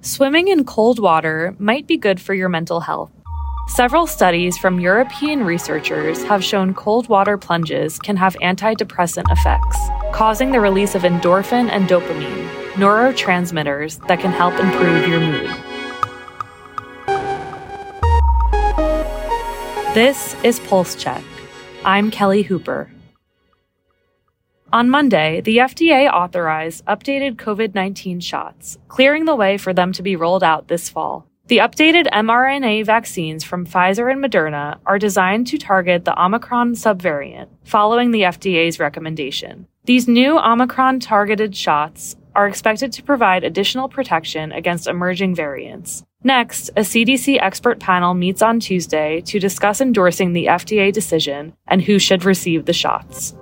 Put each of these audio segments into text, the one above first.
Swimming in cold water might be good for your mental health. Several studies from European researchers have shown cold water plunges can have antidepressant effects, causing the release of endorphin and dopamine, neurotransmitters that can help improve your mood. This is Pulse Check. I'm Kelly Hooper. On Monday, the FDA authorized updated COVID 19 shots, clearing the way for them to be rolled out this fall. The updated mRNA vaccines from Pfizer and Moderna are designed to target the Omicron subvariant, following the FDA's recommendation. These new Omicron targeted shots are expected to provide additional protection against emerging variants. Next, a CDC expert panel meets on Tuesday to discuss endorsing the FDA decision and who should receive the shots.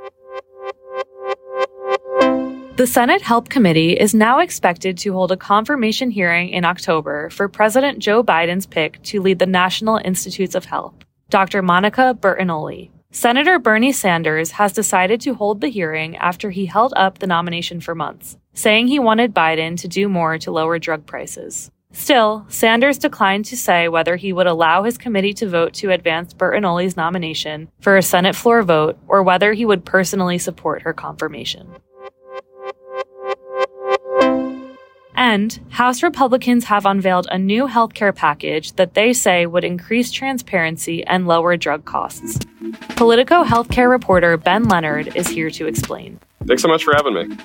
The Senate Help Committee is now expected to hold a confirmation hearing in October for President Joe Biden's pick to lead the National Institutes of Health, Dr. Monica Bertagnolli. Senator Bernie Sanders has decided to hold the hearing after he held up the nomination for months, saying he wanted Biden to do more to lower drug prices. Still, Sanders declined to say whether he would allow his committee to vote to advance Bertagnolli's nomination for a Senate floor vote or whether he would personally support her confirmation. And House Republicans have unveiled a new healthcare package that they say would increase transparency and lower drug costs. Politico healthcare reporter Ben Leonard is here to explain. Thanks so much for having me.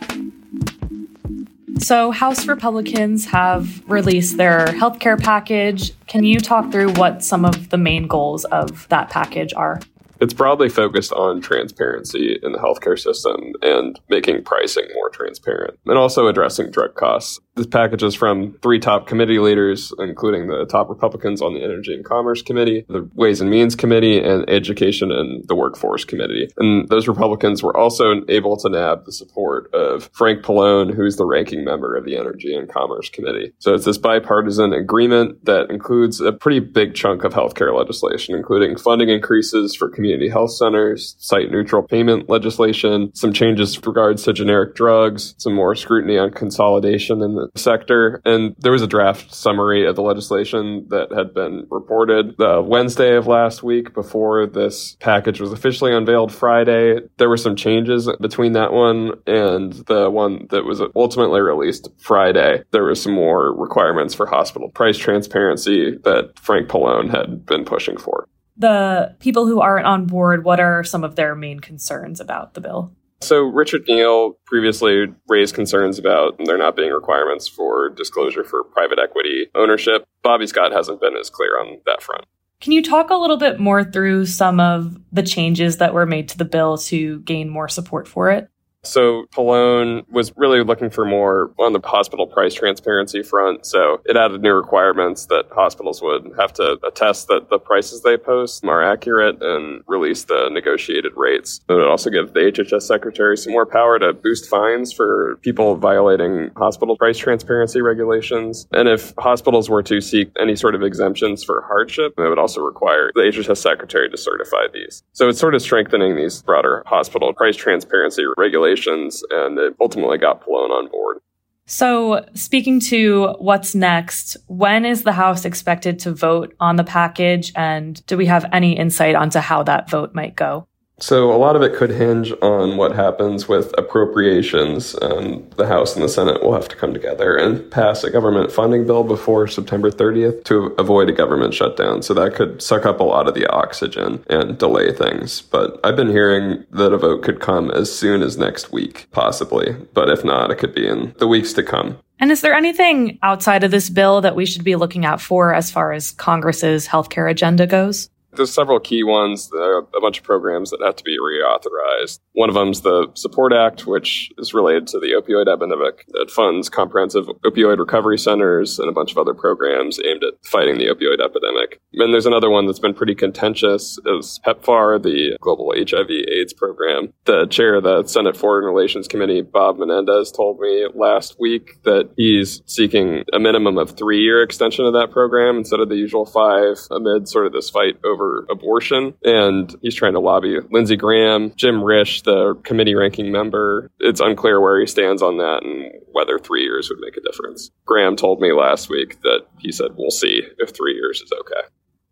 So, House Republicans have released their healthcare package. Can you talk through what some of the main goals of that package are? It's broadly focused on transparency in the healthcare system and making pricing more transparent, and also addressing drug costs. This package is from three top committee leaders, including the top Republicans on the Energy and Commerce Committee, the Ways and Means Committee, and Education and the Workforce Committee. And those Republicans were also able to nab the support of Frank Pallone, who's the ranking member of the Energy and Commerce Committee. So it's this bipartisan agreement that includes a pretty big chunk of healthcare legislation, including funding increases for community health centers, site neutral payment legislation, some changes with regards to generic drugs, some more scrutiny on consolidation in the sector. And there was a draft summary of the legislation that had been reported the Wednesday of last week before this package was officially unveiled Friday. There were some changes between that one and the one that was ultimately released Friday. There were some more requirements for hospital price transparency that Frank Pallone had been pushing for. The people who aren't on board, what are some of their main concerns about the bill? So Richard Neal previously raised concerns about there not being requirements for disclosure for private equity ownership. Bobby Scott hasn't been as clear on that front. Can you talk a little bit more through some of the changes that were made to the bill to gain more support for it? So Pallone was really looking for more on the hospital price transparency front. So it added new requirements that hospitals would have to attest that the prices they post are accurate and release the negotiated rates. It would also give the HHS secretary some more power to boost fines for people violating hospital price transparency regulations. And if hospitals were to seek any sort of exemptions for hardship, it would also require the HHS secretary to certify these. So it's sort of strengthening these broader hospital price transparency regulations regulations, and it ultimately got Pallone on board. So, speaking to what's next, when is the House expected to vote on the package? And do we have any insight onto how that vote might go? So a lot of it could hinge on what happens with appropriations. Um, the House and the Senate will have to come together and pass a government funding bill before September 30th to avoid a government shutdown. So that could suck up a lot of the oxygen and delay things. But I've been hearing that a vote could come as soon as next week, possibly. But if not, it could be in the weeks to come. And is there anything outside of this bill that we should be looking out for as far as Congress's healthcare agenda goes? There's several key ones. There are a bunch of programs that have to be reauthorized. One of them is the Support Act, which is related to the opioid epidemic. It funds comprehensive opioid recovery centers and a bunch of other programs aimed at fighting the opioid epidemic. And there's another one that's been pretty contentious is PEPFAR, the Global HIV AIDS Program. The chair of the Senate Foreign Relations Committee, Bob Menendez, told me last week that he's seeking a minimum of three year extension of that program instead of the usual five amid sort of this fight over over abortion. And he's trying to lobby Lindsey Graham, Jim Risch, the committee ranking member. It's unclear where he stands on that and whether three years would make a difference. Graham told me last week that he said, we'll see if three years is okay.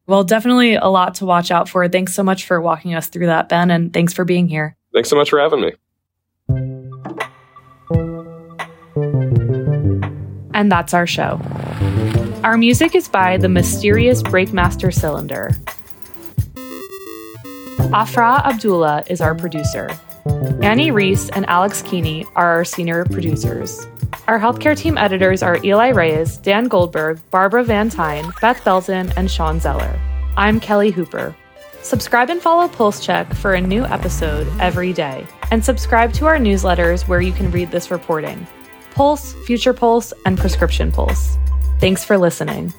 Well, definitely a lot to watch out for. Thanks so much for walking us through that, Ben, and thanks for being here. Thanks so much for having me. And that's our show. Our music is by the mysterious Breakmaster Cylinder. Afra Abdullah is our producer. Annie Reese and Alex Keeney are our senior producers. Our healthcare team editors are Eli Reyes, Dan Goldberg, Barbara Van Tyne, Beth Belton, and Shawn Zeller. I'm Kelly Hooper. Subscribe and follow Pulse Check for a new episode every day. And subscribe to our newsletters where you can read this reporting Pulse, Future Pulse, and Prescription Pulse. Thanks for listening.